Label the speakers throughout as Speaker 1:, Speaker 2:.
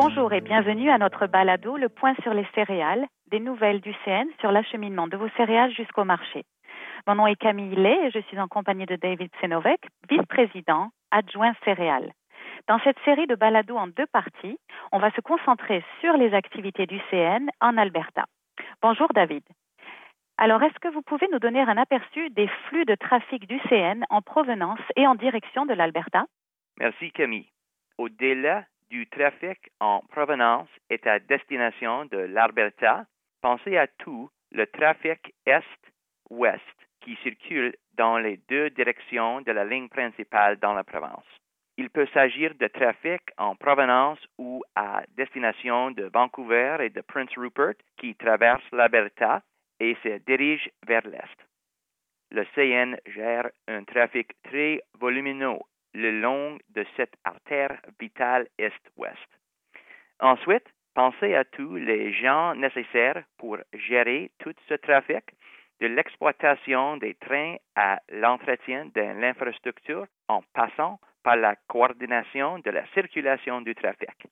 Speaker 1: Bonjour et bienvenue à notre balado Le point sur les céréales, des nouvelles du CN sur l'acheminement de vos céréales jusqu'au marché. Mon nom est Camille Lay et je suis en compagnie de David Senovec, vice-président adjoint céréales. Dans cette série de balados en deux parties, on va se concentrer sur les activités du CN en Alberta. Bonjour David. Alors, est-ce que vous pouvez nous donner un aperçu des flux de trafic du CN en provenance et en direction de l'Alberta?
Speaker 2: Merci Camille. Au-delà du trafic en provenance et à destination de l'Alberta, pensez à tout le trafic est-ouest qui circule dans les deux directions de la ligne principale dans la province. Il peut s'agir de trafic en provenance ou à destination de Vancouver et de Prince Rupert qui traverse l'Alberta et se dirige vers l'est. Le CN gère un trafic très volumineux le long de cette artère vitale est-ouest. Ensuite, pensez à tous les gens nécessaires pour gérer tout ce trafic, de l'exploitation des trains à l'entretien de l'infrastructure en passant par la coordination de la circulation du trafic.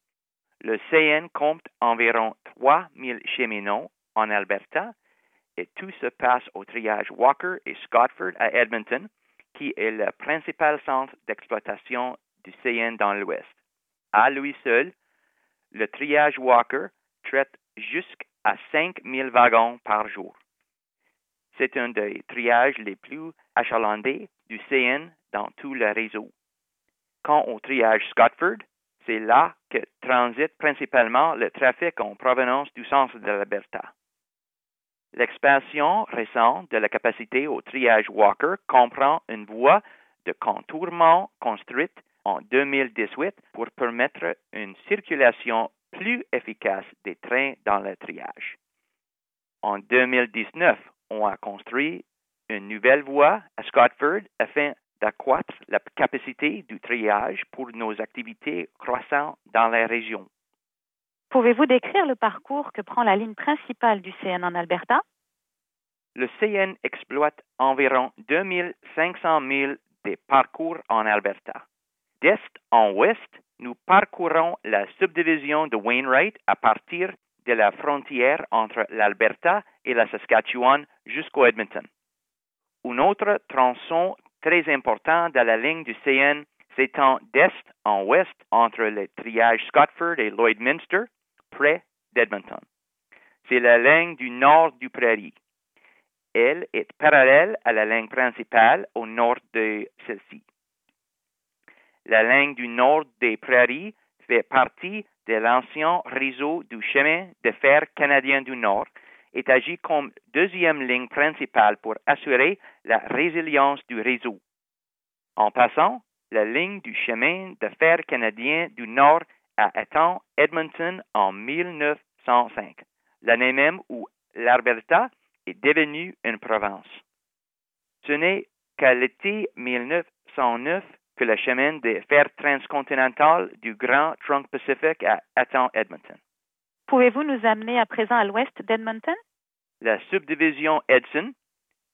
Speaker 2: Le CN compte environ 3000 cheminots en Alberta et tout se passe au triage Walker et Scotford à Edmonton, qui est le principal centre d'exploitation du CN dans l'Ouest. À lui seul, le triage Walker traite jusqu'à 5000 wagons par jour. C'est un des triages les plus achalandés du CN dans tout le réseau. Quant au triage Scotford, c'est là que transite principalement le trafic en provenance du centre de l'Alberta. L'expansion récente de la capacité au triage Walker comprend une voie de contournement construite en 2018 pour permettre une circulation plus efficace des trains dans le triage. En 2019, on a construit une nouvelle voie à Scotford afin d'accroître la capacité du triage pour nos activités croissantes dans la région.
Speaker 1: Pouvez-vous décrire le parcours que prend la ligne principale du CN en Alberta?
Speaker 2: Le CN exploite environ 2500 milles de parcours en Alberta. D'est en ouest, nous parcourons la subdivision de Wainwright à partir de la frontière entre l'Alberta et la Saskatchewan jusqu'au Edmonton. Un autre tronçon très important de la ligne du CN s'étend d'est en ouest entre le triage Scotford et Lloydminster, près d'Edmonton. C'est la ligne du nord du prairie. Elle est parallèle à la ligne principale au nord de celle-ci. La ligne du nord des prairies fait partie de l'ancien réseau du chemin de fer canadien du Nord et agit comme deuxième ligne principale pour assurer la résilience du réseau. En passant, la ligne du chemin de fer canadien du Nord a atteint Edmonton en 1905, l'année même où l'Alberta est devenue une province. Ce n'est qu'à l'été 1909 que le chemin de fer transcontinental du Grand Trunk Pacific a atteint Edmonton.
Speaker 1: Pouvez-vous nous amener à présent à l'ouest d'Edmonton?
Speaker 2: La subdivision Edson,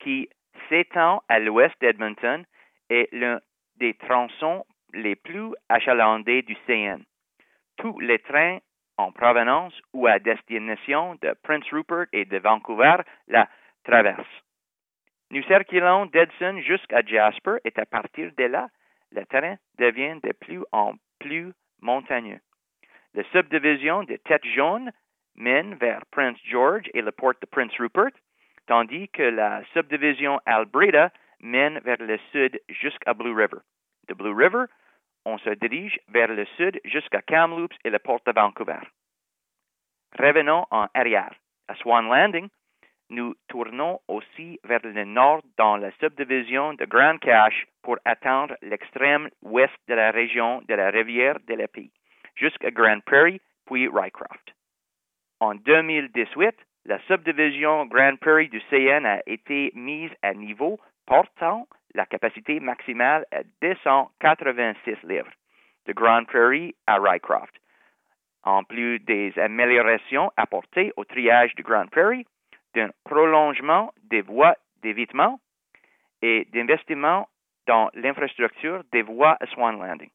Speaker 2: qui s'étend à l'ouest d'Edmonton, est l'un des tronçons les plus achalandés du CN. Tous les trains en provenance ou à destination de Prince Rupert et de Vancouver la traversent. Nous circulons d'Edson jusqu'à Jasper et à partir de là, le terrain devient de plus en plus montagneux. La subdivision de Tête Jaune mène vers Prince George et le port de Prince Rupert, tandis que la subdivision Alberta mène vers le sud jusqu'à Blue River. De Blue River, on se dirige vers le sud jusqu'à Kamloops et le port de Vancouver. Revenons en arrière. À Swan Landing, nous tournons aussi vers le nord dans la subdivision de Grand Cache pour atteindre l'extrême ouest de la région de la rivière de l'Épée, jusqu'à Grand Prairie, puis Rycroft. En 2018, la subdivision Grand Prairie du CN a été mise à niveau, portant la capacité maximale à 286 livres, de Grand Prairie à Rycroft. En plus des améliorations apportées au triage de Grand Prairie, d'un prolongement des voies d'évitement et d'investissement dans l'infrastructure des voies à Swan Landing.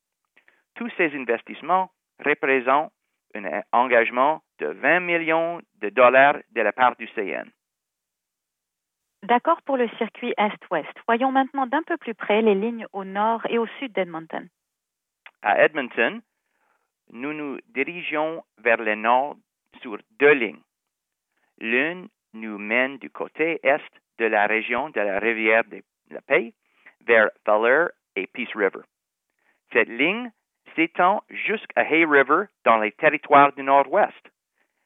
Speaker 2: Tous ces investissements représentent un engagement de 20 millions de dollars de la part du CN.
Speaker 1: D'accord pour le circuit Est-Ouest. Voyons maintenant d'un peu plus près les lignes au nord et au sud d'Edmonton.
Speaker 2: À Edmonton, nous nous dirigeons vers le nord sur deux lignes. L'une nous mène du côté est de la région de la rivière de la Paix vers Fowler et Peace River. Cette ligne s'étend jusqu'à Hay River dans les territoires du Nord-Ouest.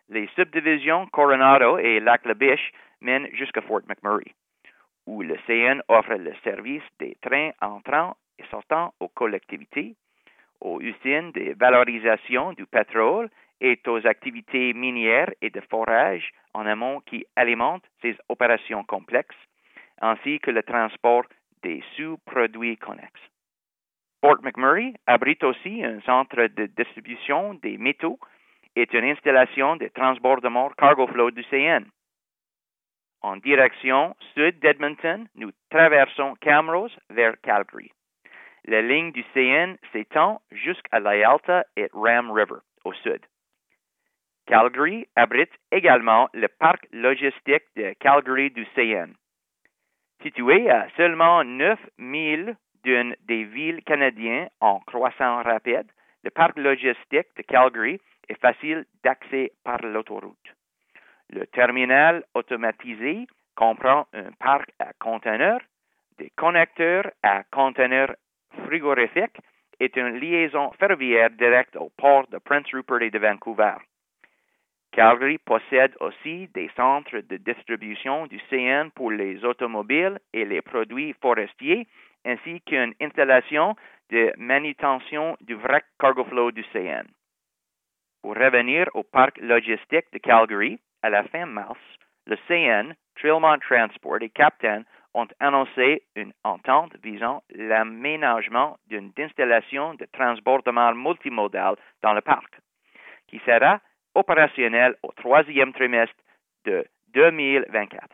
Speaker 2: Les subdivisions Coronado et Lac-La-Biche mènent jusqu'à Fort McMurray, où le CN offre le service des trains entrant et sortant aux collectivités, aux usines de valorisation du pétrole et aux activités minières et de forage en amont qui alimentent ces opérations complexes, ainsi que le transport des sous-produits connexes. Fort McMurray abrite aussi un centre de distribution des métaux et une installation de transbordement cargo flow du CN. En direction sud d'Edmonton, nous traversons Camrose vers Calgary. La ligne du CN s'étend jusqu'à Lyalta et Ram River au sud. Calgary abrite également le parc logistique de Calgary du CN. Situé à seulement 9 000 d'une des villes canadiennes en croissance rapide, le parc logistique de Calgary est facile d'accès par l'autoroute. Le terminal automatisé comprend un parc à conteneurs, des connecteurs à conteneurs frigorifiques et une liaison ferroviaire directe au port de Prince Rupert et de Vancouver. Calgary possède aussi des centres de distribution du CN pour les automobiles et les produits forestiers, ainsi qu'une installation de manutention du vrac cargo flow du CN. Pour revenir au parc logistique de Calgary, à la fin mars, le CN, Trillmont Transport et Captain ont annoncé une entente visant l'aménagement d'une installation de transbordement multimodal dans le parc, qui sera opérationnelle au troisième trimestre de 2024.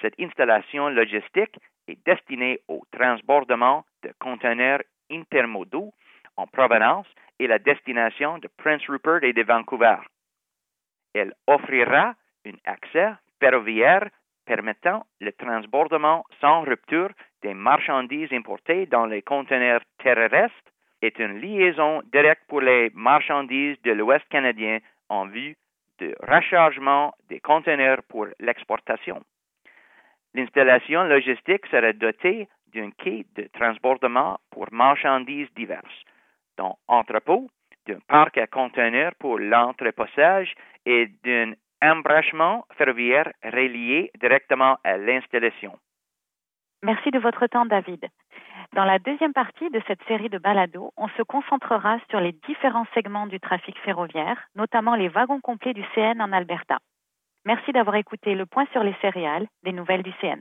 Speaker 2: Cette installation logistique est destinée au transbordement de conteneurs intermodaux en provenance et la destination de Prince Rupert et de Vancouver. Elle offrira un accès ferroviaire permettant le transbordement sans rupture des marchandises importées dans les conteneurs terrestres et une liaison directe pour les marchandises de l'Ouest canadien en vue de rechargement des conteneurs pour l'exportation. L'installation logistique sera dotée d'un quai de transbordement pour marchandises diverses, dont entrepôt, d'un parc à conteneurs pour l'entreposage et d'un embranchement ferroviaire relié directement à l'installation.
Speaker 1: Merci de votre temps, David. Dans la deuxième partie de cette série de balados, on se concentrera sur les différents segments du trafic ferroviaire, notamment les wagons complets du CN en Alberta. Merci d'avoir écouté le point sur les céréales des nouvelles du CN.